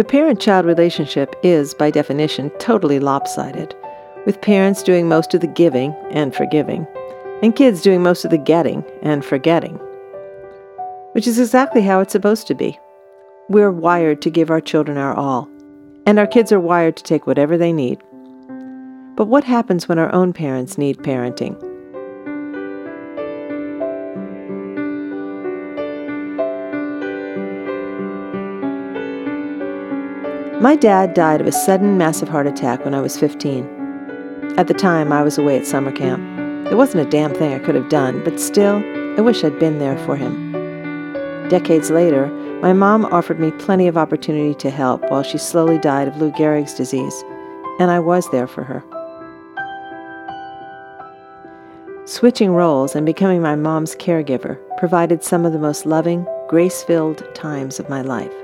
The parent child relationship is, by definition, totally lopsided, with parents doing most of the giving and forgiving, and kids doing most of the getting and forgetting. Which is exactly how it's supposed to be. We're wired to give our children our all, and our kids are wired to take whatever they need. But what happens when our own parents need parenting? My dad died of a sudden massive heart attack when I was 15. At the time, I was away at summer camp. There wasn't a damn thing I could have done, but still, I wish I'd been there for him. Decades later, my mom offered me plenty of opportunity to help while she slowly died of Lou Gehrig's disease, and I was there for her. Switching roles and becoming my mom's caregiver provided some of the most loving, grace filled times of my life.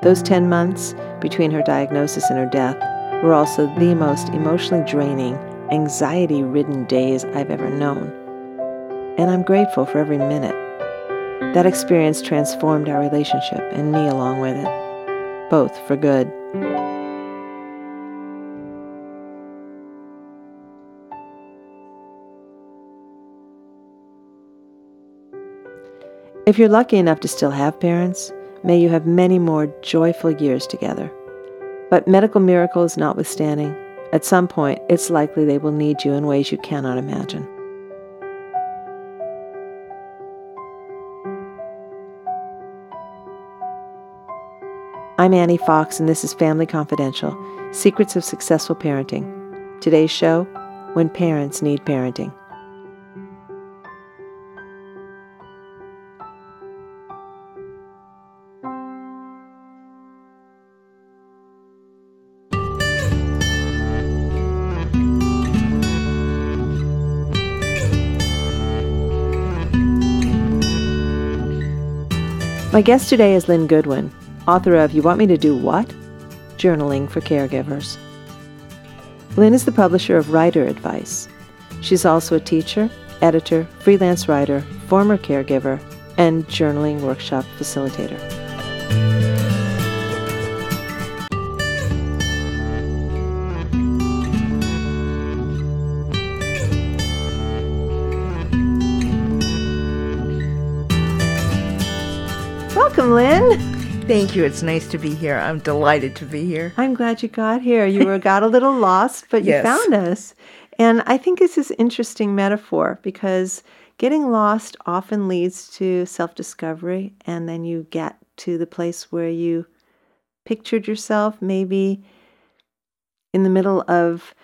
Those 10 months between her diagnosis and her death were also the most emotionally draining, anxiety ridden days I've ever known. And I'm grateful for every minute. That experience transformed our relationship and me along with it, both for good. If you're lucky enough to still have parents, May you have many more joyful years together. But medical miracles notwithstanding, at some point it's likely they will need you in ways you cannot imagine. I'm Annie Fox, and this is Family Confidential Secrets of Successful Parenting. Today's show When Parents Need Parenting. My guest today is Lynn Goodwin, author of You Want Me to Do What? Journaling for Caregivers. Lynn is the publisher of Writer Advice. She's also a teacher, editor, freelance writer, former caregiver, and journaling workshop facilitator. Thank you. It's nice to be here. I'm delighted to be here. I'm glad you got here. You were got a little lost, but you Yes. found us. And I think this is interesting metaphor because getting lost often leads to self-discovery and then you get to the place where you pictured yourself maybe in the middle of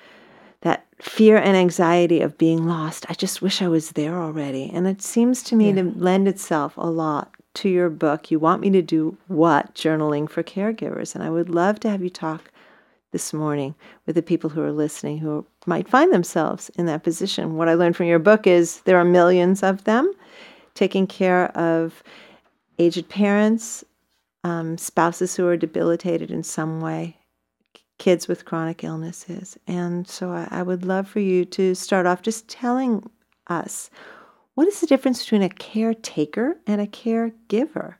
that fear and anxiety of being lost. I just wish I was there already. And it seems to me to lend itself a lot to your book. You want me to do what? Journaling for caregivers. And I would love to have you talk this morning with the people who are listening who might find themselves in that position. What I learned from your book is there are millions of them taking care of aged parents, um, spouses who are debilitated in some way, kids with chronic illnesses. And so I, I would love for you to start off just telling us what is the difference between a caretaker and a caregiver?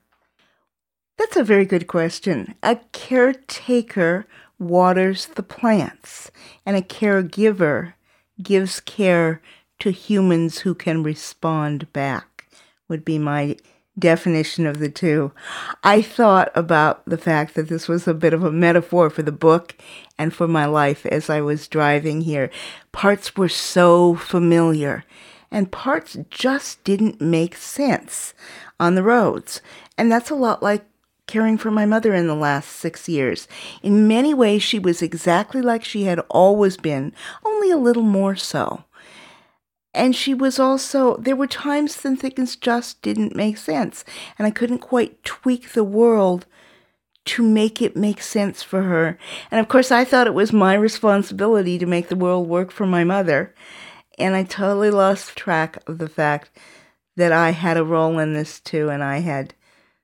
That's a very good question. A caretaker waters the plants, and a caregiver gives care to humans who can respond back, would be my definition of the two. I thought about the fact that this was a bit of a metaphor for the book and for my life as I was driving here. Parts were so familiar, and parts just didn't make sense on the roads. And that's a lot like caring for my mother in the last six years. In many ways, she was exactly like she had always been, only a little more so. And she was also, there were times when things just didn't make sense. And I couldn't quite tweak the world to make it make sense for her. And of course, I thought it was my responsibility to make the world work for my mother. And I totally lost track of the fact that I had a role in this too, and I had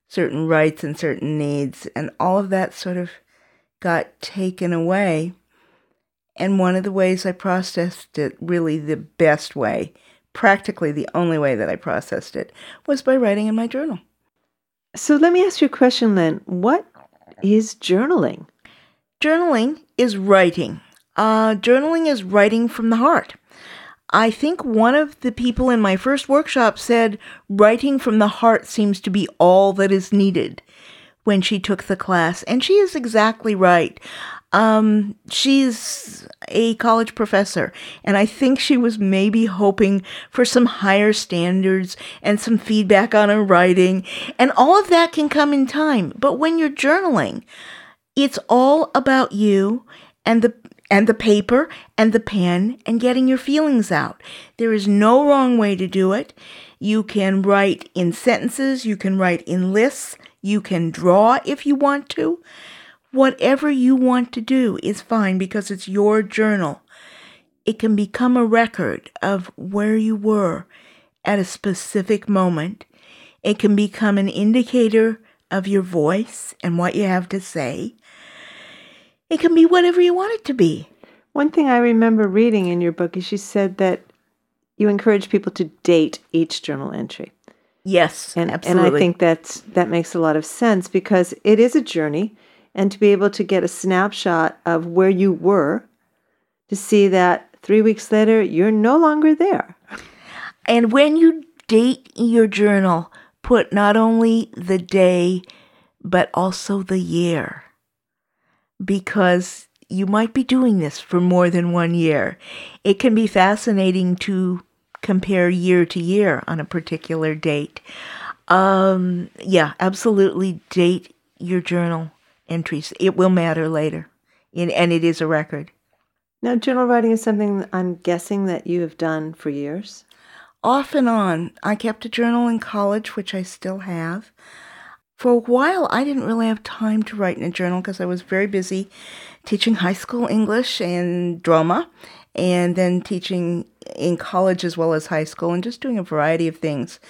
certain rights and certain needs, and all of that sort of got taken away. And one of the ways I processed it, really the best way, practically the only way that I processed it, was by writing in my journal. So let me ask you a question, Lynn. What is journaling? Journaling is writing. Uh, journaling is writing from the heart. I think one of the people in my first workshop said writing from the heart seems to be all that is needed when she took the class. And she is exactly right. Um, she's a college professor, and I think she was maybe hoping for some higher standards and some feedback on her writing. And all of that can come in time. But when you're journaling, it's all about you and the and the paper and the pen and getting your feelings out. There is no wrong way to do it. You can write in sentences, you can write in lists, you can draw if you want to. Whatever you want to do is fine because it's your journal. It can become a record of where you were at a specific moment. It can become an indicator of your voice and what you have to say. It can be whatever you want it to be. One thing I remember reading in your book is you said that you encourage people to date each journal entry. Yes, And absolutely. and I think that's that makes a lot of sense because it is a journey and to be able to get a snapshot of where you were to see that 3 weeks later you're no longer there. And when you date your journal, put not only the day, but also the year. Because you might be doing this for more than one year. It can be fascinating to compare year to year on a particular date. Um, yeah, absolutely date your journal entries. It will matter later. And and it is a record. Now journal writing is something I'm guessing that you have done for years. off and on. I kept a journal in college, which I still have. For a while, I didn't really have time to write in a journal because I was very busy teaching high school English and drama, and then teaching in college as well as high school, and just doing a variety of things.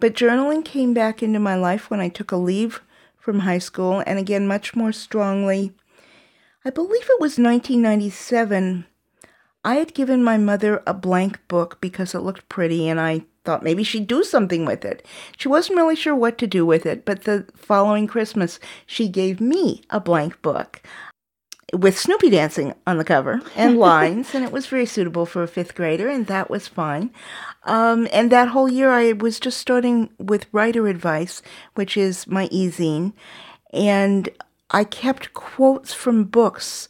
But journaling came back into my life when I took a leave from high school, and again, much more strongly. I believe it was 1997 I had given my mother a blank book because it looked pretty and I thought maybe she'd do something with it. She wasn't really sure what to do with it, but the following Christmas she gave me a blank book with Snoopy dancing on the cover and lines, and it was very suitable for a fifth grader, and that was fine. Um, and that whole year I was just starting with writer advice, which is my e-zine, and I kept quotes from books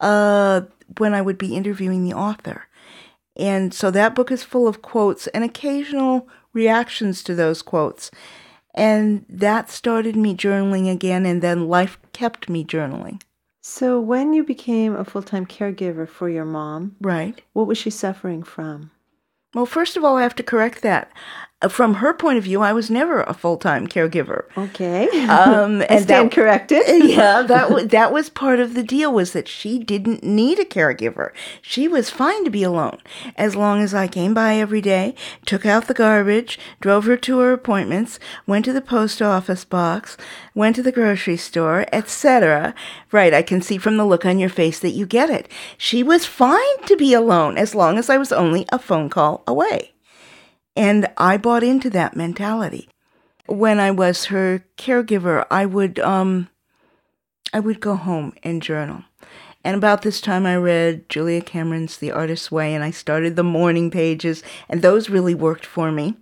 uh, when I would be interviewing the author. And so that book is full of quotes and occasional reactions to those quotes. And that started me journaling again, and then life kept me journaling. So when you became a full-time caregiver for your mom, Right. what was she suffering from? Well, first of all, I have to correct that. From her point of view, I was never a full time caregiver. Okay. Um, I and stand that, corrected. yeah, that was that was part of the deal was that she didn't need a caregiver. She was fine to be alone as long as I came by every day, took out the garbage, drove her to her appointments, went to the post office box, went to the grocery store, etc. Right, I can see from the look on your face that you get it. She was fine to be alone as long as I was only a phone call away. And I bought into that mentality when I was her caregiver, I would um I would go home and journal. And about this time I read Julia Cameron's The Artist's Way and I started the morning pages and those really worked for me.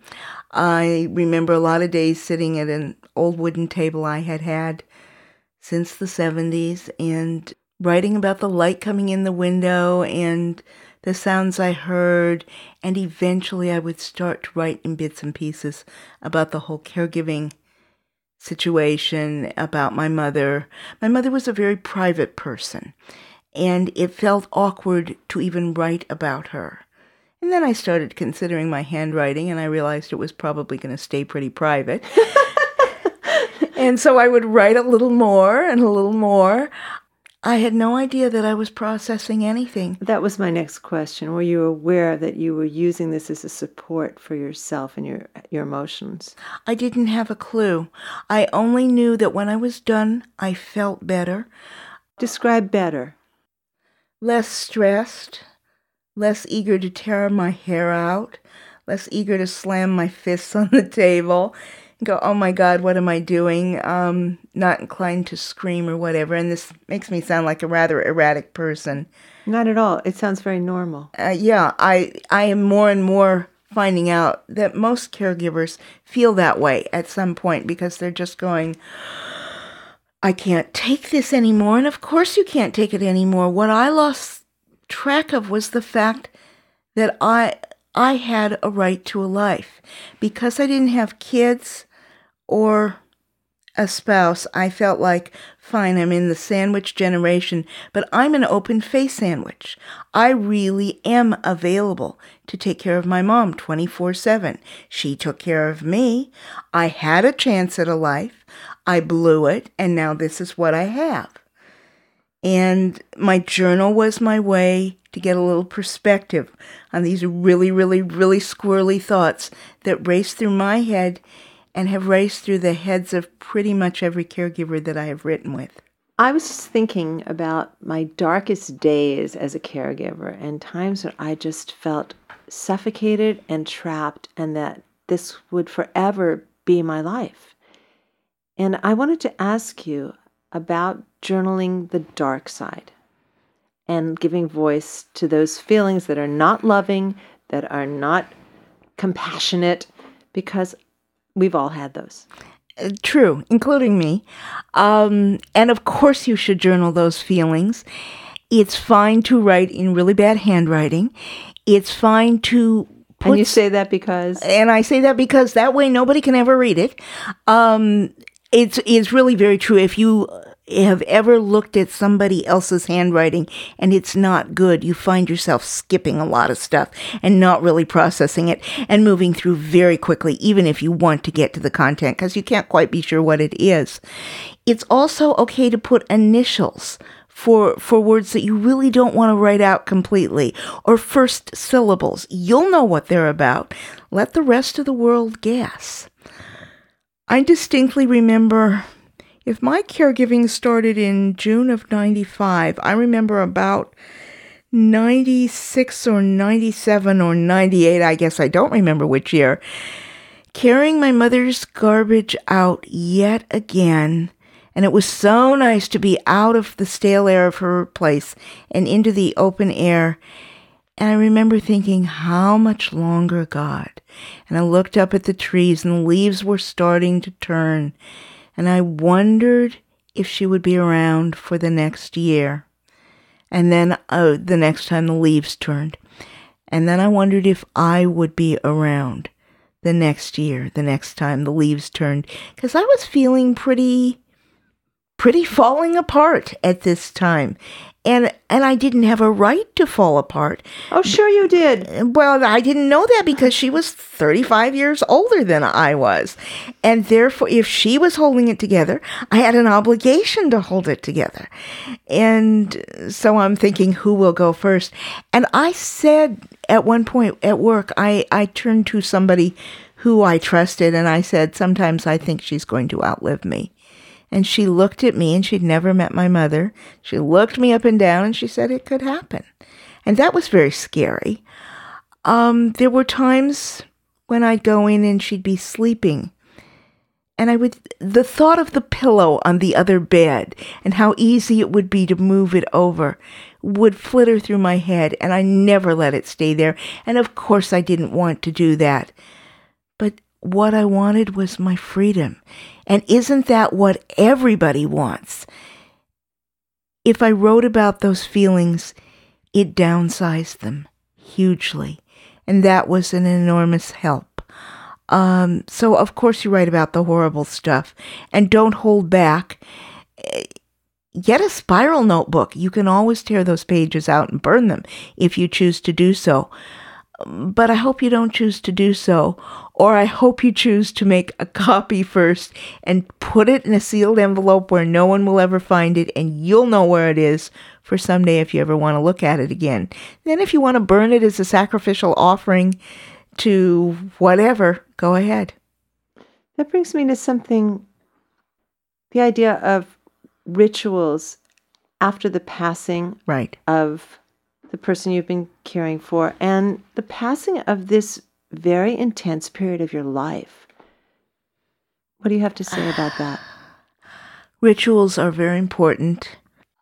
I remember a lot of days sitting at an old wooden table I had had since the 70s and writing about the light coming in the window and the sounds I heard, and eventually I would start to write in bits and pieces about the whole caregiving situation, about my mother. My mother was a very private person, and it felt awkward to even write about her. And then I started considering my handwriting, and I realized it was probably going to stay pretty private. and so I would write a little more and a little more. I had no idea that I was processing anything. That was my next question. Were you aware that you were using this as a support for yourself and your your emotions? I didn't have a clue. I only knew that when I was done, I felt better, Describe better. less stressed, less eager to tear my hair out, less eager to slam my fists on the table, go, oh my God, what am I doing? Um, not inclined to scream or whatever. And this makes me sound like a rather erratic person. Not at all. It sounds very normal. Uh, yeah, I I am more and more finding out that most caregivers feel that way at some point because they're just going, I can't take this anymore. And of course, you can't take it anymore. What I lost track of was the fact that I I had a right to a life because I didn't have kids or a spouse, I felt like, fine, I'm in the sandwich generation, but I'm an open face sandwich. I really am available to take care of my mom 24 7. She took care of me. I had a chance at a life. I blew it, and now this is what I have. And my journal was my way to get a little perspective on these really, really, really squirrely thoughts that race through my head and have raced through the heads of pretty much every caregiver that I have written with. I was just thinking about my darkest days as a caregiver and times when I just felt suffocated and trapped, and that this would forever be my life. And I wanted to ask you about journaling the dark side and giving voice to those feelings that are not loving, that are not compassionate, because We've all had those. Uh, true, including me. Um, and of course, you should journal those feelings. It's fine to write in really bad handwriting. It's fine to Put, and you say that because and i say that because that way nobody can ever read it um, it's it's really very true if you have ever looked at somebody else's handwriting and it's not good, you find yourself skipping a lot of stuff and not really processing it and moving through very quickly, even if you want to get to the content, because you can't quite be sure what it is. It's also okay to put initials for for words that you really don't want to write out completely or first syllables. You'll know what they're about. Let the rest of the world guess. I distinctly remember if my caregiving started in June of 95, I remember about 96 or 97 or 98, I guess I don't remember which year, carrying my mother's garbage out yet again. And it was so nice to be out of the stale air of her place and into the open air. And I remember thinking, how much longer, God? And I looked up at the trees and the leaves were starting to turn and I wondered if she would be around for the next year. And then uh, the next time the leaves turned. And then I wondered if I would be around the next year, the next time the leaves turned. Because I was feeling pretty, pretty falling apart at this time and and I didn't have a right to fall apart. Oh, sure you did. Well, I didn't know that because she was 35 years older than I was. And therefore, if she was holding it together, I had an obligation to hold it together. And so I'm thinking, who will go first? And I said at one point at work, I, I turned to somebody who I trusted and I said, sometimes I think she's going to outlive me. And she looked at me and she'd never met my mother. She looked me up and down and she said it could happen. And that was very scary. Um, there were times when I'd go in and she'd be sleeping. And I would, the thought of the pillow on the other bed and how easy it would be to move it over would flitter through my head, and I never let it stay there. And of course, I didn't want to do that. But what I wanted was my freedom. And isn't that what everybody wants? If I wrote about those feelings, it downsized them hugely. And that was an enormous help. Um, so, of course, you write about the horrible stuff and don't hold back. Get a spiral notebook. You can always tear those pages out and burn them if you choose to do so but I hope you don't choose to do so. Or I hope you choose to make a copy first and put it in a sealed envelope where no one will ever find it and you'll know where it is for someday if you ever want to look at it again. Then, if you want to burn it as a sacrificial offering to whatever, go ahead. That brings me to something the idea of rituals after the passing right. of the person you've been caring for, and the passing of this very intense period of your life. What do you have to say about that? Rituals are very important.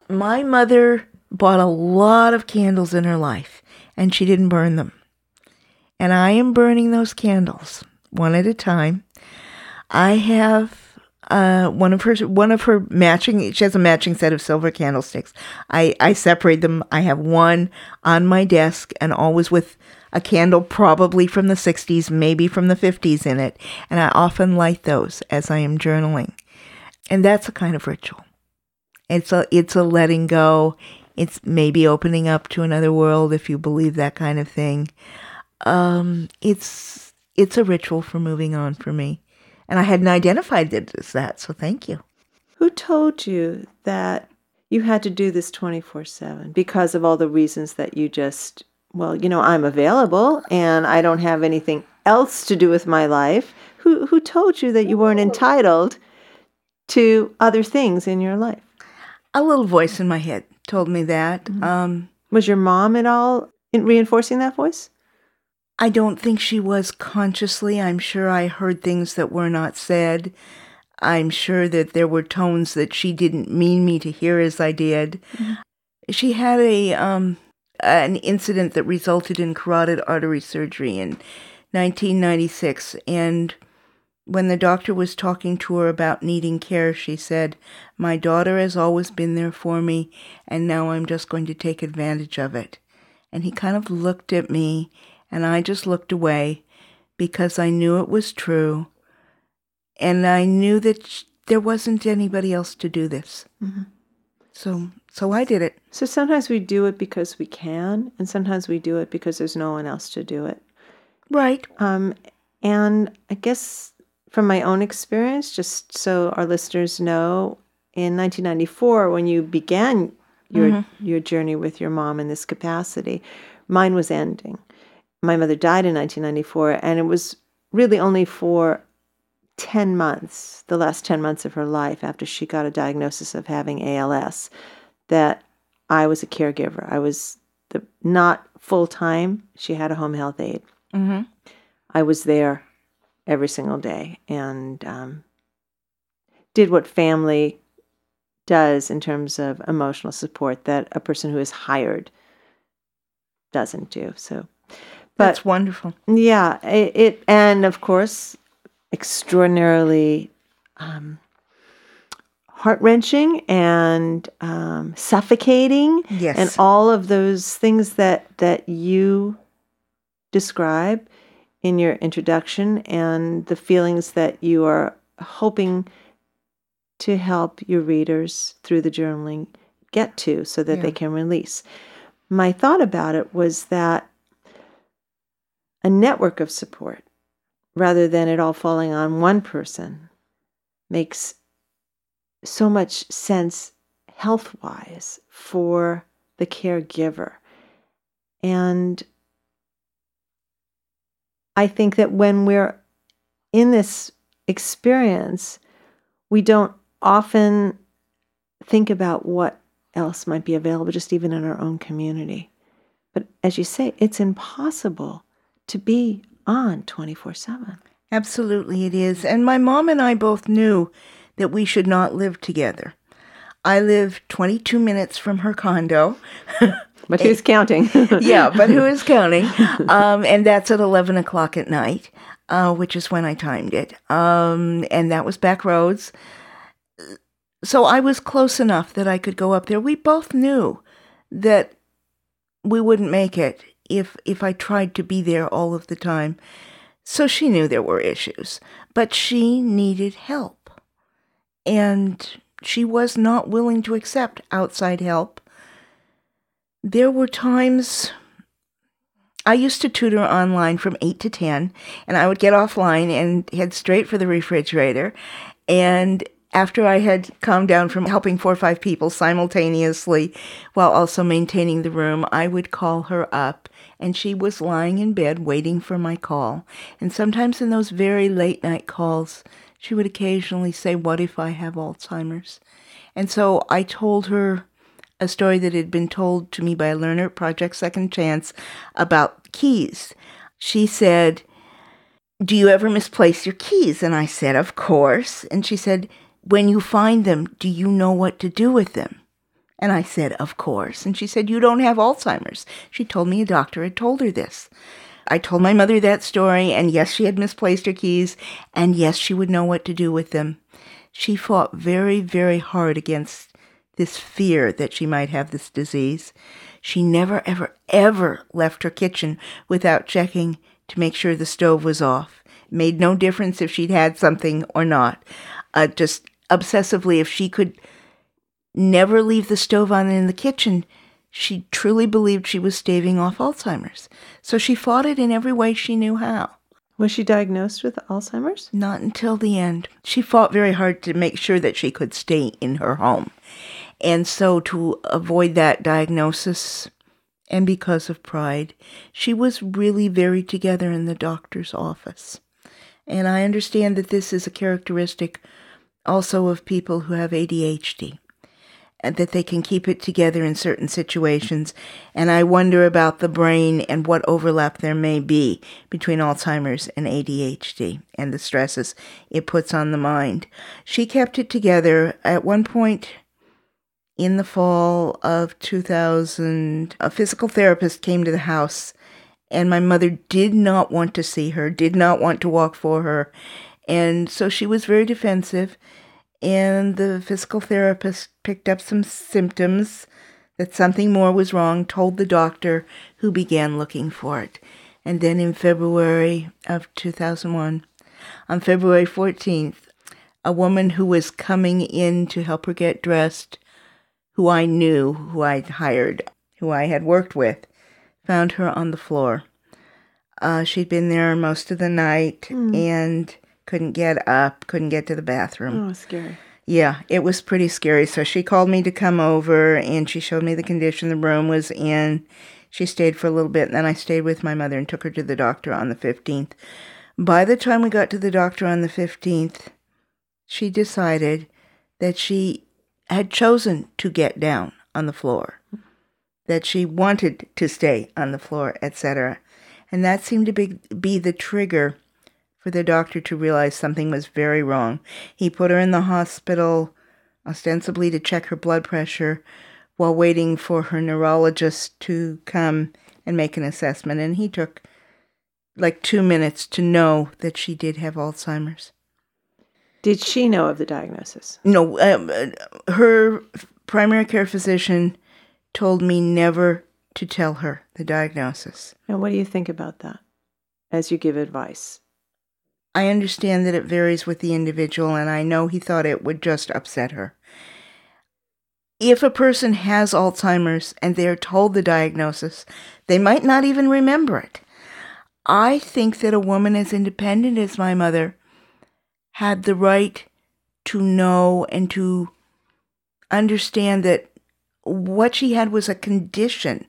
My mother bought a lot of candles in her life, and she didn't burn them. And I am burning those candles one at a time. I have uh, one of her one of her matching. She has a matching set of silver candlesticks. I I separate them. I have one on my desk, and always with a candle, probably from the '60s, maybe from the '50s in it. And I often light those as I am journaling, and that's a kind of ritual. It's a it's a letting go. It's maybe opening up to another world if you believe that kind of thing. Um, it's it's a ritual for moving on for me. And I hadn't identified it as that, so thank you. Who told you that you had to do this 24 7 because of all the reasons that you just, well, you know, I'm available and I don't have anything else to do with my life? Who, who told you that you weren't entitled to other things in your life? A little voice in my head told me that. Mm-hmm. Um, Was your mom at all in reinforcing that voice? I don't think she was consciously. I'm sure I heard things that were not said. I'm sure that there were tones that she didn't mean me to hear as I did. Mm-hmm. She had a um, an incident that resulted in carotid artery surgery in 1996 and when the doctor was talking to her about needing care, she said, My daughter has always been there for me, and now I'm just going to take advantage of it. And he kind of looked at me and I just looked away because I knew it was true. And I knew that sh- there wasn't anybody else to do this. Mm-hmm. So, so I did it. So sometimes we do it because we can, and sometimes we do it because there's no one else to do it. Right. Um, and I guess from my own experience, just so our listeners know, in 1994, when you began your mm-hmm. your journey with your mom in this capacity, mine was ending my mother died in 1994, and it was really only for 10 months, the last 10 months of her life after she got a diagnosis of having ALS, that I was a caregiver. I was the, not full time. She had a home health aide. Mm-hmm. I was there every single day and um, did what family does in terms of emotional support that a person who is hired doesn't do. So but, That's wonderful. Yeah, it, it and of course, extraordinarily um, heart wrenching and um, suffocating. Yes, and all of those things that that you describe in your introduction, and the feelings that you are hoping to help your readers through the journaling get to, so that yeah. they can release. My thought about it was that a network of support rather than it all falling on one person makes so much sense health wise for the caregiver. And I think that when we're in this experience, we don't often think about what else might be available, just even in our own community. But as you say, it's impossible to be on 24 7. Absolutely, it is. And my mom and I both knew that we should not live together. I live 22 minutes from her condo. but who's counting? yeah, but who is counting? Um, and that's at 11 o'clock at night, uh, which is when I timed it. Um, and that was back roads. So I was close enough that I could go up there. We both knew that we wouldn't make it if if I tried to be there all of the time. So she knew there were issues, but she needed help. And she was not willing to accept outside help. There were times I used to tutor online from 8 to 10, and I would get offline and head straight for the refrigerator. And after I had calmed down from helping four or five people simultaneously while also maintaining the room, I would call her up and she was lying in bed waiting for my call. And sometimes in those very late night calls, she would occasionally say, What if I have Alzheimer's? And so I told her a story that had been told to me by a learner at Project Second Chance about keys. She said, Do you ever misplace your keys? And I said, Of course. And she said, When you find them, do you know what to do with them? And I said, Of course. And she said, You don't have Alzheimer's. She told me a doctor had told her this. I told my mother that story, and yes, she had misplaced her keys, and yes, she would know what to do with them. She fought very, very hard against this fear that she might have this disease. She never, ever, ever left her kitchen without checking to make sure the stove was off. It made no difference if she'd had something or not. Uh, just obsessively, if she could never leave the stove on in the kitchen, she truly believed she was staving off Alzheimer's. So she fought it in every way she knew how. Was she diagnosed with Alzheimer's? Not until the end. She fought very hard to make sure that she could stay in her home. And so, to avoid that diagnosis, and because of pride, she was really very together in the doctor's office. And I understand that this is a characteristic also of people who have ADHD, Uh, that they can keep it together in certain situations. And I wonder about the brain and what overlap there may be between Alzheimer's and ADHD and the stresses it puts on the mind. She kept it together. At one point, in the fall of 2000, a physical therapist came to the house, and my mother did not want to see her, did not want to walk for her. And so she was very defensive. And the physical therapist picked up some symptoms that something more was wrong, told the doctor, who began looking for it. And then in February of 2001, on February 14th, a woman who was coming in to help her get dressed who I knew, who I'd hired, who I had worked with, found her on the floor. Uh, she'd been there most of the night mm. and couldn't get up, couldn't get to the bathroom. Oh, scary. Yeah, it was pretty scary. So she called me to come over and she showed me the condition the room was in. She stayed for a little bit and then I stayed with my mother and took her to the doctor on the 15th. By the time we got to the doctor on the 15th, she decided that she had chosen to get down on the floor, that she wanted to stay on the floor, etc. And that seemed to be, be the trigger for the doctor to realize something was very wrong. He put her in the hospital, ostensibly to check her blood pressure, while waiting for her neurologist to come and make an assessment. And he took like two minutes to know that she did have Alzheimer's. Did she know of the diagnosis? No, um, her primary care physician told me never to tell her the diagnosis. And what do you think about that as you give advice? I understand that it varies with the individual, and I know he thought it would just upset her. If a person has Alzheimer's and they're told the diagnosis, they might not even remember it. I think that a woman as independent as my mother had the right to know and to understand that what she had was a condition.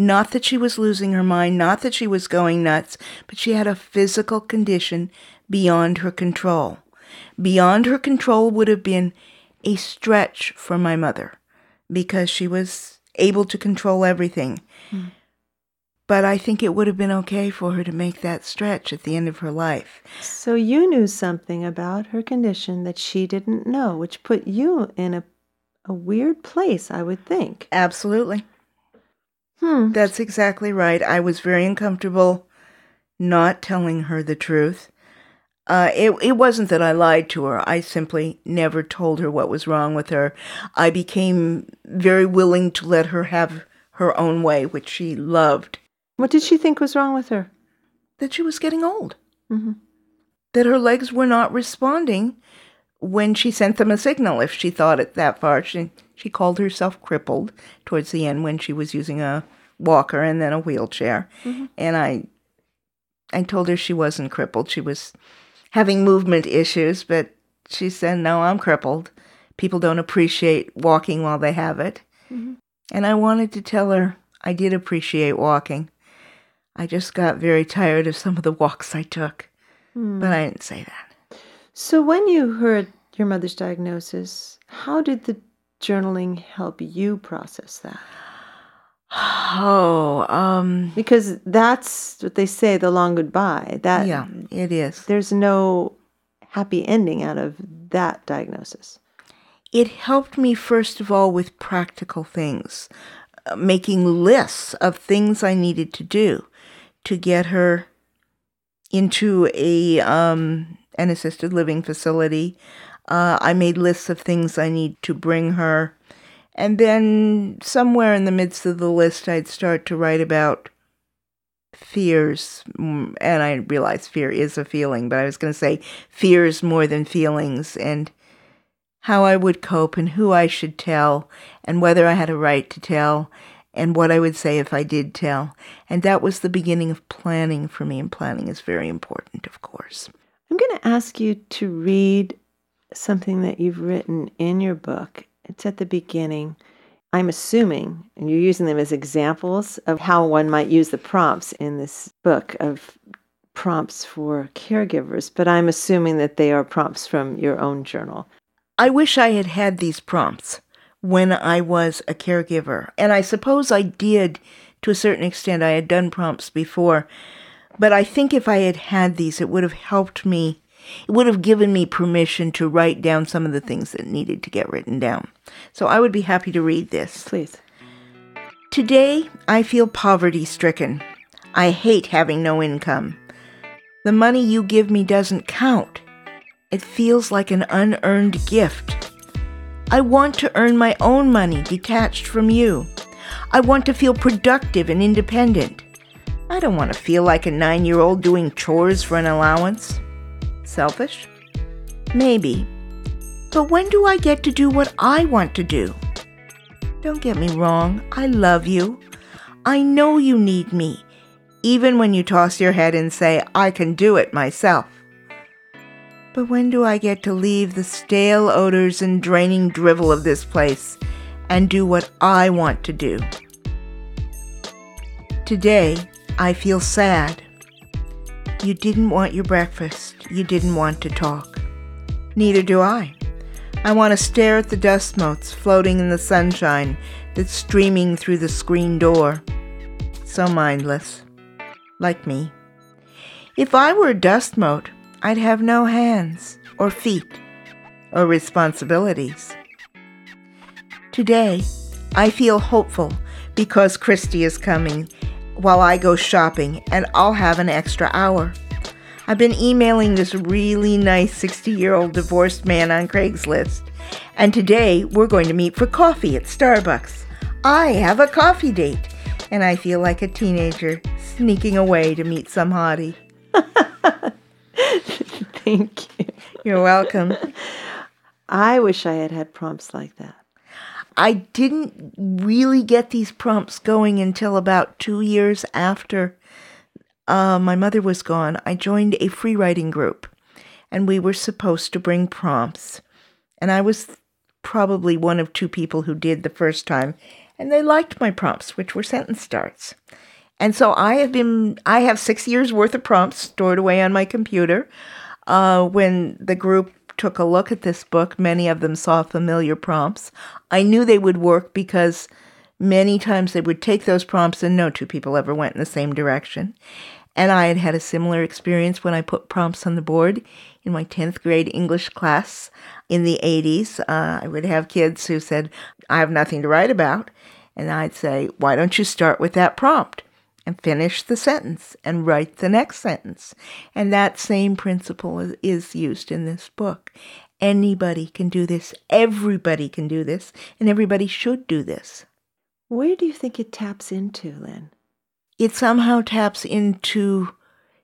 Not that she was losing her mind, not that she was going nuts, but she had a physical condition beyond her control. Beyond her control would have been a stretch for my mother because she was able to control everything. Mm. But I think it would have been okay for her to make that stretch at the end of her life. So you knew something about her condition that she didn't know, which put you in a, a weird place, I would think. Absolutely. Hmm. That's exactly right. I was very uncomfortable not telling her the truth. Uh, it, it wasn't that I lied to her. I simply never told her what was wrong with her. I became very willing to let her have her own way, which she loved. What did she think was wrong with her? That she was getting old. Mm-hmm. That her legs were not responding when she sent them a signal, if she thought it that far. She, she called herself crippled towards the end when she was using a walker and then a wheelchair. Mm-hmm. And I, I told her she wasn't crippled. She was having movement issues, but she said, No, I'm crippled. People don't appreciate walking while they have it. Mm-hmm. And I wanted to tell her I did appreciate walking. I just got very tired of some of the walks I took. Hmm. But I didn't say that. So, when you heard your mother's diagnosis, how did the journaling help you process that? Oh, um, Because that's what they say, the long goodbye. That yeah, it is. there's no happy ending out of that diagnosis. It helped me, first of all, with practical things, uh, making lists of things I needed to do to get her into a um, an assisted living facility. Uh, I made lists of things I need to bring her. And then somewhere in the midst of the list, I'd start to write about fears. Mm, And I realized fear is a feeling, but I was going to say fears more than feelings and how I would cope and who I should tell and whether I had a right to tell and what I would say if I did tell. And that was the beginning of planning for me, and planning is very important, of course. I'm going to ask you to read something that you've written in your book. It's at the beginning. I'm assuming, and you're using them as examples of how one might use the prompts in this book of prompts for caregivers, but I'm assuming that they are prompts from your own journal. I wish I had had these prompts when I was a caregiver. And I suppose I did to a certain extent. I had done prompts before. But I think if I had had these, it would have helped me. It would have given me permission to write down some of the things that needed to get written down. So I would be happy to read this. Please. Today, I feel poverty stricken. I hate having no income. The money you give me doesn't count. It feels like an unearned gift. I want to earn my own money detached from you. I want to feel productive and independent. I don't want to feel like a nine year old doing chores for an allowance. Selfish? Maybe. But when do I get to do what I want to do? Don't get me wrong, I love you. I know you need me, even when you toss your head and say, I can do it myself. But when do I get to leave the stale odors and draining drivel of this place and do what I want to do? Today, I feel sad. You didn't want your breakfast. You didn't want to talk. Neither do I. I want to stare at the dust motes floating in the sunshine that's streaming through the screen door. So mindless. Like me. If I were a dust mote, I'd have no hands or feet or responsibilities. Today, I feel hopeful because Christy is coming while I go shopping and I'll have an extra hour. I've been emailing this really nice 60 year old divorced man on Craigslist, and today we're going to meet for coffee at Starbucks. I have a coffee date, and I feel like a teenager sneaking away to meet some hottie. Thank you. You're welcome. I wish I had had prompts like that. I didn't really get these prompts going until about two years after uh, my mother was gone. I joined a free writing group, and we were supposed to bring prompts. And I was probably one of two people who did the first time, and they liked my prompts, which were sentence starts. And so I have been, I have six years worth of prompts stored away on my computer. Uh, when the group took a look at this book, many of them saw familiar prompts. I knew they would work because many times they would take those prompts and no two people ever went in the same direction. And I had had a similar experience when I put prompts on the board in my 10th grade English class in the 80s. Uh, I would have kids who said, I have nothing to write about. And I'd say, Why don't you start with that prompt? And finish the sentence and write the next sentence. And that same principle is, used in this book. Anybody can do this, everybody can do this, and everybody should do this. Where do you think it taps into, Lynn? It somehow taps into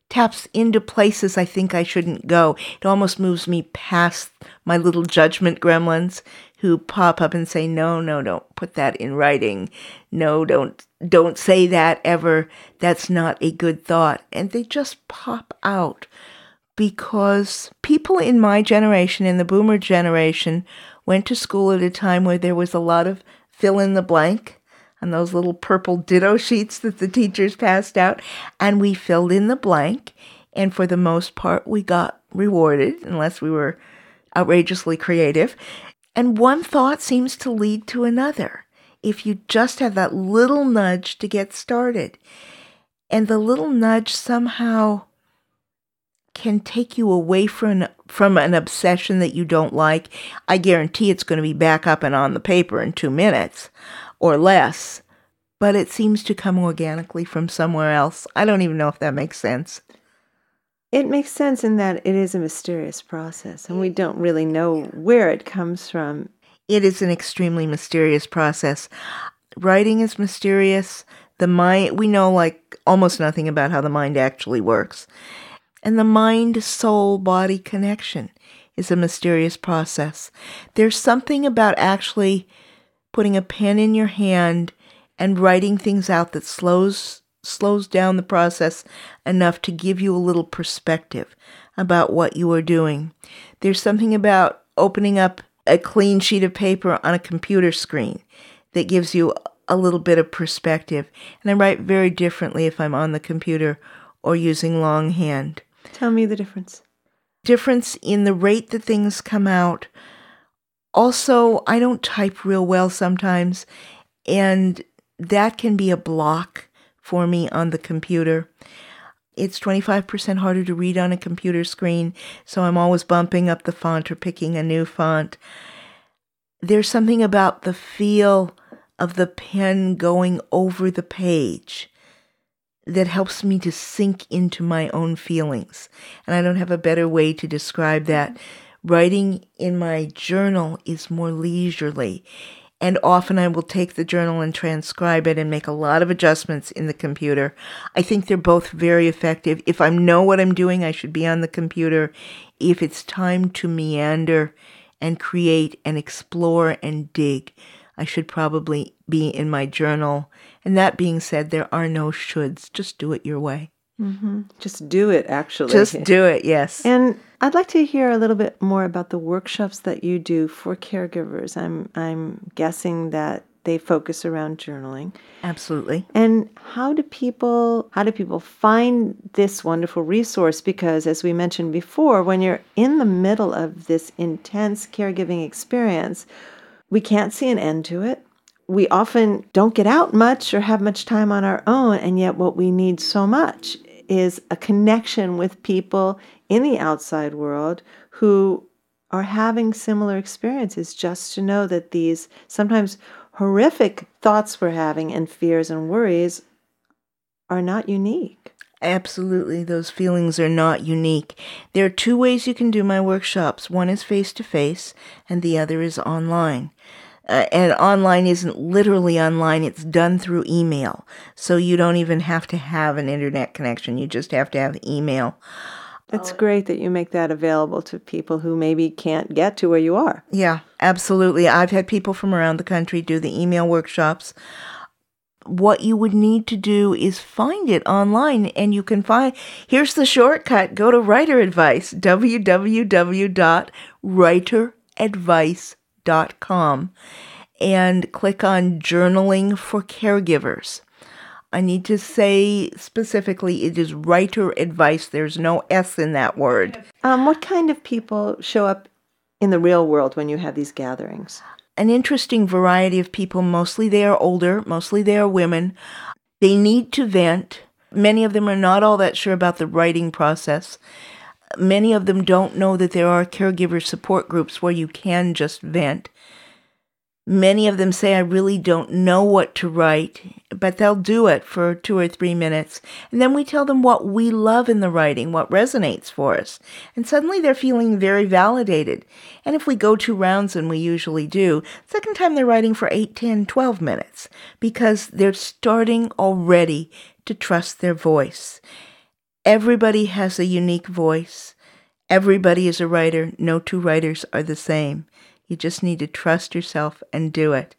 taps into places I think I shouldn't go. It almost moves me past my little judgment gremlins who pop up and say, "No, no, don't put that in writing. No, don't don't say that ever. That's not a good thought." And they just pop out because people in my generation, in the boomer generation, went to school at a time where there was a lot of fill in the blank on those little purple ditto sheets that the teachers passed out, and we filled in the blank. And for the most part, we got rewarded, unless we were outrageously creative. And one thought seems to lead to another. if you just have that little nudge to get started. And the little nudge somehow can take you away from from an obsession that you don't like. I guarantee it's going to be back up and on the paper in 2 minutes or less, but it seems to come organically from somewhere else. I don't even know if that makes sense. It makes sense in that it is a mysterious process and we don't really know where it comes from. It is an extremely mysterious process. Writing is mysterious. The mind, we know like almost nothing about how the mind actually works. And the mind soul body connection is a mysterious process. There's something about actually putting a pen in your hand and writing things out that slows slows down the process enough to give you a little perspective about what you are doing. There's something about opening up a clean sheet of paper on a computer screen that gives you a little bit of perspective. And I write very differently if I'm on the computer or using longhand. Tell me the difference. Difference in the rate that things come out. Also, I don't type real well sometimes, and that can be a block for me on the computer. It's 25% harder to read on a computer screen, so I'm always bumping up the font or picking a new font. There's something about the feel of the pen going over the page that helps me to sink into my own feelings. And I don't have a better way to describe that. Writing in my journal is more leisurely. And often I will take the journal and transcribe it and make a lot of adjustments in the computer. I think they're both very effective. If I know what I'm doing, I should be on the computer. If it's time to meander and create and explore and dig, I should probably be in my journal. And that being said, there are no shoulds. Just do it your way. Mm-hmm. Just do it, actually. Just do it, yes. And I'd like to hear a little bit more about the workshops that you do for caregivers. I'm I'm guessing that they focus around journaling. Absolutely. And how do people how do people find this wonderful resource because as we mentioned before, when you're in the middle of this intense caregiving experience, we can't see an end to it. We often don't get out much or have much time on our own, and yet what we need so much is a connection with people in the outside world who are having similar experiences just to know that these sometimes horrific thoughts we're having and fears and worries are not unique. Absolutely, those feelings are not unique. There are two ways you can do my workshops one is face to face, and the other is online. Uh, and online isn't literally online, it's done through email. So you don't even have to have an internet connection, you just have to have email. It's oh. great that you make that available to people who maybe can't get to where you are. Yeah, absolutely. I've had people from around the country do the email workshops. What you would need to do is find it online, and you can find. Here's the shortcut go to Writer Advice, www.writeradvice.com, and click on Journaling for Caregivers. I need to say specifically it is writer advice. There's no S in that word. Um, what kind of people show up in the real world when you have these gatherings? An interesting variety of people. Mostly they are older, mostly they are women. They need to vent. Many of them are not all that sure about the writing process. Many of them don't know that there are caregiver support groups where you can just vent. Many of them say, I really don't know what to write, but they'll do it for two or three minutes. And then we tell them what we love in the writing, what resonates for us. And suddenly they're feeling very validated. And if we go two rounds, and we usually do, second time they're writing for 8, 10, 12 minutes because they're starting already to trust their voice. Everybody has a unique voice. Everybody is a writer. No two writers are the same. You just need to trust yourself and do it.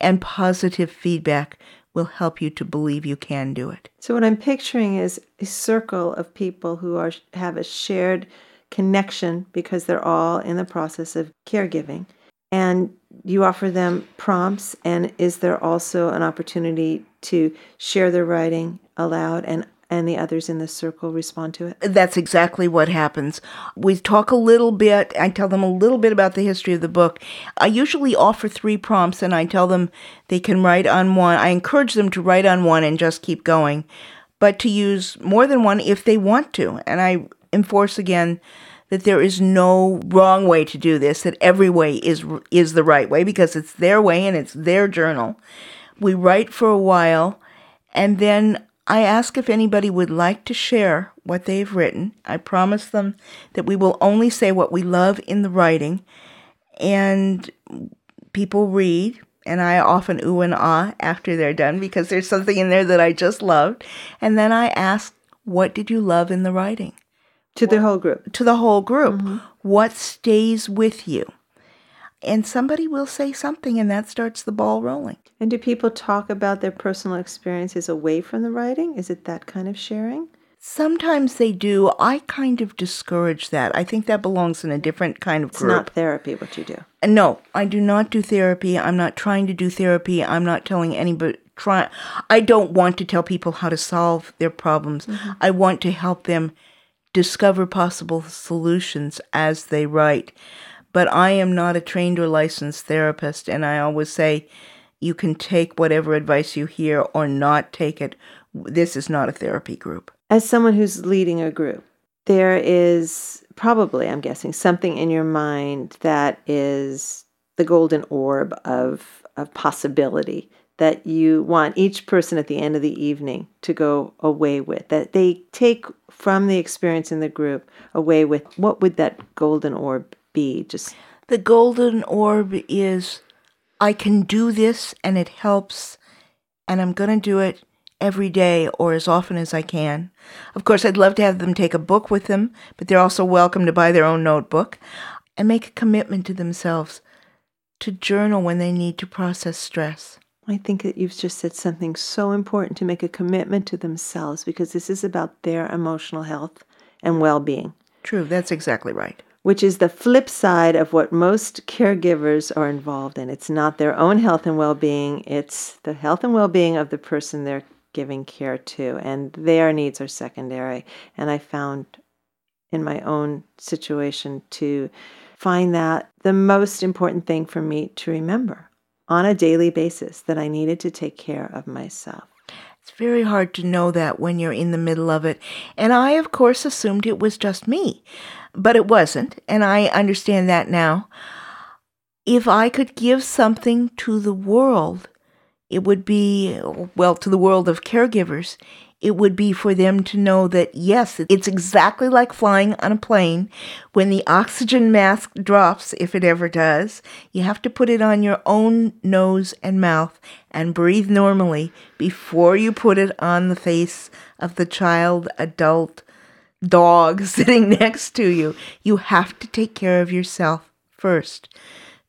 And positive feedback will help you to believe you can do it. So what I'm picturing is a circle of people who are have a shared connection because they're all in the process of caregiving. And you offer them prompts and is there also an opportunity to share their writing aloud and and the others in the circle respond to it? That's exactly what happens. We talk a little bit, I tell them a little bit about the history of the book. I usually offer three prompts and I tell them they can write on one. I encourage them to write on one and just keep going, but to use more than one if they want to. And I enforce again that there is no wrong way to do this, that every way is is the right way because it's their way and it's their journal. We write for a while and then I ask if anybody would like to share what they've written. I promise them that we will only say what we love in the writing, and people read, and I often ooh and ah after they're done because there's something in there that I just loved. And then I ask, What did you love in the writing? To the whole group. To the whole group. Mm-hmm. What stays with you? And somebody will say something and that starts the ball rolling. And do people talk about their personal experiences away from the writing? Is it that kind of sharing? Sometimes they do. I kind of discourage that. I think that belongs in a different kind of it's group. It's not therapy what you do. No, I do not do therapy. I'm not trying to do therapy. I'm not telling anybody try I don't want to tell people how to solve their problems. Mm-hmm. I want to help them discover possible solutions as they write. But I am not a trained or licensed therapist, and I always say you can take whatever advice you hear or not take it. This is not a therapy group. As someone who's leading a group, there is probably, I'm guessing, something in your mind that is the golden orb of, of possibility that you want each person at the end of the evening to go away with, that they take from the experience in the group away with what would that golden orb be? Just the golden orb is I can do this and it helps and I'm going to do it every day or as often as I can. Of course, I'd love to have them take a book with them, but they're also welcome to buy their own notebook and make a commitment to themselves to journal when they need to process stress. I think that you've just said something so important to make a commitment to themselves because this is about their emotional health and well being. True, that's exactly right which is the flip side of what most caregivers are involved in. It's not their own health and well being, it's the health and well being of the person they're giving care to, and their needs are secondary. And I found in my own situation to find that the most important thing for me to remember on a daily basis that I needed to take care of myself. It's very hard to know that when you're in the middle of it. And I, of course, assumed it was just me but it wasn't, and I understand that now. If I could give something to the world, it would be, well, to the world of caregivers, it would be for them to know that yes, it's exactly like flying on a plane. When the oxygen mask drops, if it ever does, you have to put it on your own nose and mouth and breathe normally before you put it on the face of the child, adult, dog sitting next to you. You have to take care of yourself first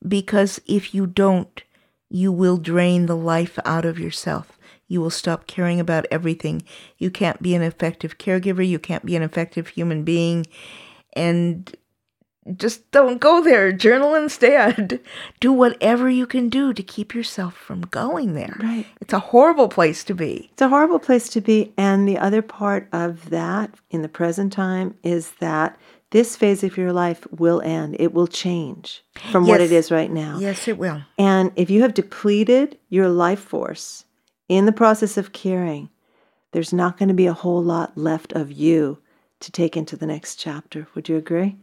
because if you don't, you will drain the life out of yourself. You will stop caring about everything. You can't be an effective caregiver. You can't be an effective human being. And just don't go there. Journal instead. Do whatever you can do to keep yourself from going there. Right. It's a horrible place to be. It's a horrible place to be. And the other part of that in the present time is that this phase of your life will end. It will change from yes. what it is right now. Yes, it will. And if you have depleted your life force in the process of caring, there's not going to be a whole lot left of you to take into the next chapter. Would you agree?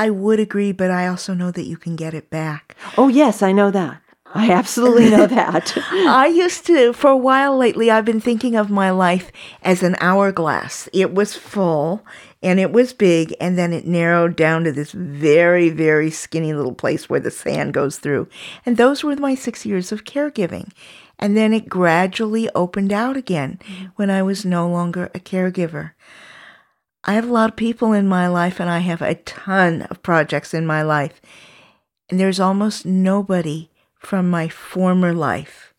I would agree, but I also know that you can get it back. Oh, yes, I know that. I absolutely know that. I used to, for a while lately, I've been thinking of my life as an hourglass. It was full and it was big, and then it narrowed down to this very, very skinny little place where the sand goes through. And those were my six years of caregiving. And then it gradually opened out again mm-hmm. when I was no longer a caregiver. I have a lot of people in my life and I have a ton of projects in my life. And there's almost nobody from my former life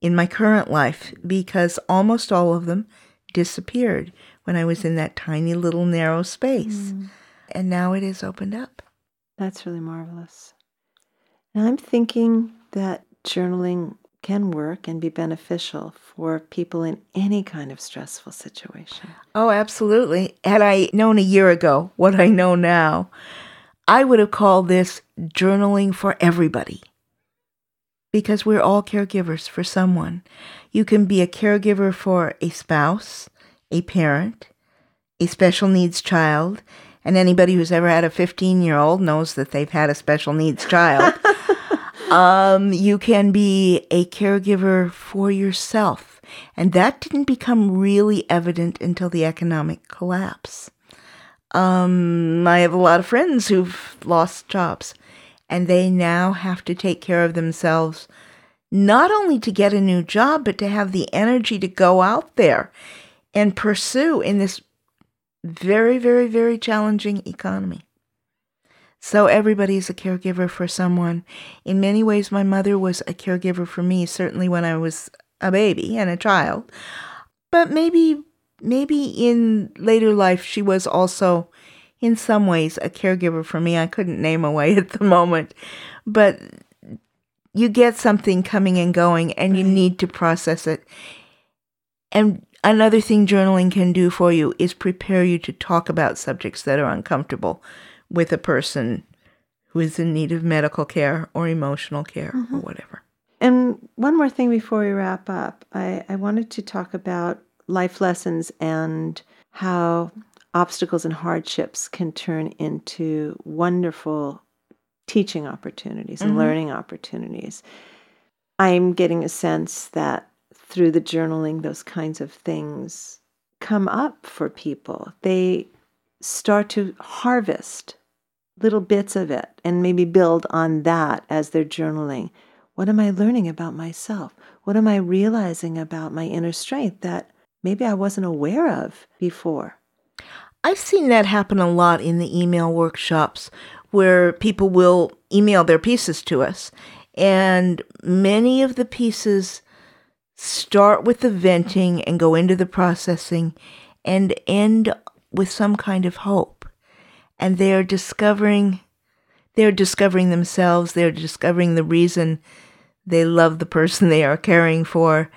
in my current life because almost all of them disappeared when I was in that tiny little narrow space. Mm. And now it is opened up. That's really marvelous. And I'm thinking that journaling can work and be beneficial for people in any kind of stressful situation. Oh, absolutely. Had I known a year ago what I know now, I would have called this journaling for everybody. Because we're all caregivers for someone. You can be a caregiver for a spouse, a parent, a special needs child, and anybody who's ever had a 15 year old knows that they've had a special needs child. um, you can be a caregiver for yourself. And that didn't become really evident until the economic collapse. Um, I have a lot of friends who've lost jobs, and they now have to take care of themselves, not only to get a new job, but to have the energy to go out there and pursue in this very, very, very challenging economy. So everybody is a caregiver for someone. In many ways, my mother was a caregiver for me, certainly when I was a baby and a child. But maybe, maybe in later life, she was also, in some ways, a caregiver for me. I couldn't name away at the moment. But you get something coming and going, and you need to process it. And Another thing journaling can do for you is prepare you to talk about subjects that are uncomfortable with a person who is in need of medical care or emotional care mm-hmm. or whatever. And one more thing before we wrap up, I, I wanted to talk about life lessons and how obstacles and hardships can turn into wonderful teaching opportunities and mm-hmm. learning opportunities. I'm getting a sense that through the journaling, those kinds of things come up for people. They start to harvest little bits of it and maybe build on that as they're journaling. What am I learning about myself? What am I realizing about my inner strength that maybe I wasn't aware of before? I've seen that happen a lot in the email workshops where people will email their pieces to us. And many of the pieces start with the venting and go into the processing and end with some kind of hope. And they are discovering they're discovering themselves, they're discovering the reason they love the person they are caring for.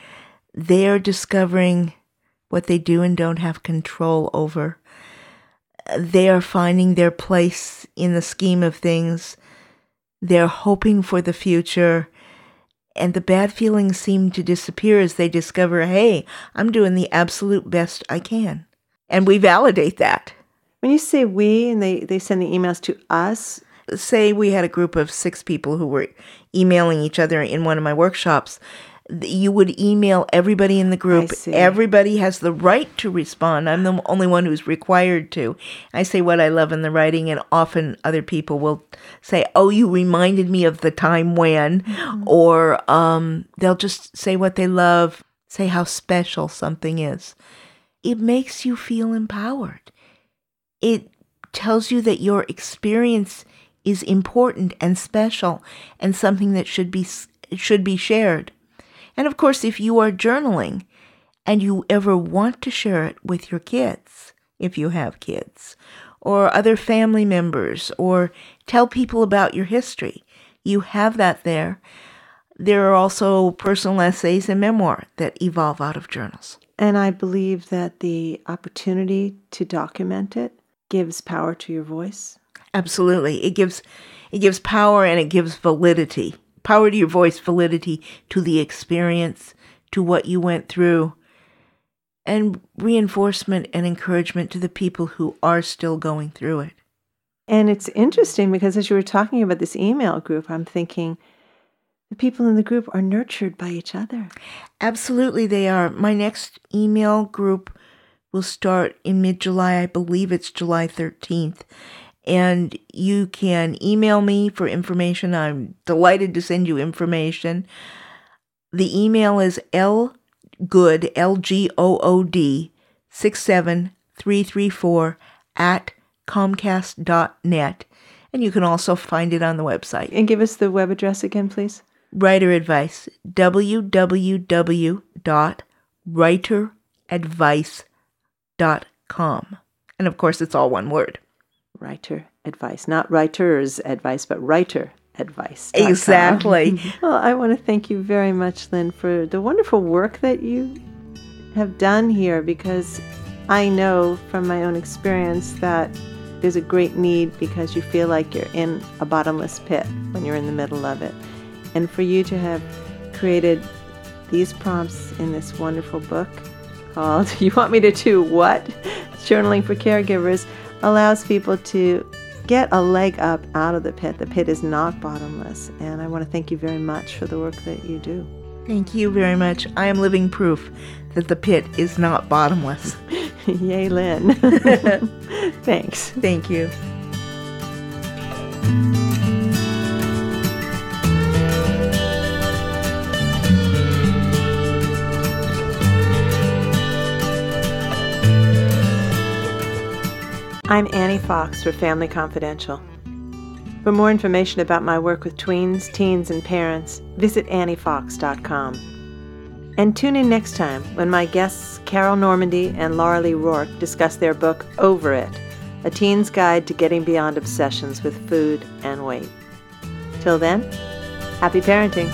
They are discovering what they do and don't have control over. They are finding their place in the scheme of things. They're hoping for the future and the bad feelings seem to disappear as they discover, hey, I'm doing the absolute best I can. And we validate that. When you say we and they, they send the emails to us, say we had a group of six people who were emailing each other in one of my workshops, you would email everybody in the group. Everybody has the right to respond. I'm the only one who's required to. I say what I love in the writing, and often other people will say, "Oh, you reminded me of the time when," mm-hmm. or um, they'll just say what they love, say how special something is. It makes you feel empowered. It tells you that your experience is important and special and something that should be should be shared. And of course, if you are journaling and you ever want to share it with your kids, if you have kids, or other family members, or tell people about your history, you have that there. There are also personal essays and memoir that evolve out of journals. And I believe that the opportunity to document it gives power to your voice. Absolutely. It gives it gives power and it gives validity power to your voice, validity to the experience, to what you went through, and reinforcement and encouragement to the people who are still going through it. And it's interesting because as you were talking about this email group, I'm thinking the people in the group are nurtured by each other. Absolutely, they are. My next email group will start in mid July. I believe it's July 13th and you can email me for information. I'm delighted to send you information. The email is lgood, L-G-O-O-D, 67334 at comcast.net. And you can also find it on the website. And give us the web address again, please. Writer advice, www.writeradvice.com. And of course, it's all one word writer advice, not writer's advice, but writer advice. Exactly. well, I want to thank you very much, Lynn, for the wonderful work that you have done here because I know from my own experience that there's a great need because you feel like you're in a bottomless pit when you're in the middle of it. And for you to have created these prompts in this wonderful book called You Want Me to Do What? Journaling for Caregivers allows people to get a leg up out of the pit. The pit is not bottomless. And I want to thank you very much for the work that you do. Thank you very much. I am living proof that the pit is not bottomless. Yay, Lynn. Thanks. Thank you. I'm Annie Fox for Family Confidential. For more information about my work with tweens, teens, and parents, visit anniefox.com. And tune in next time when my guests Carol Normandi and Laurelee Roark discuss their book Over It A Teen's Guide to Getting Beyond Obsessions with Food and Weight. Till then, happy parenting.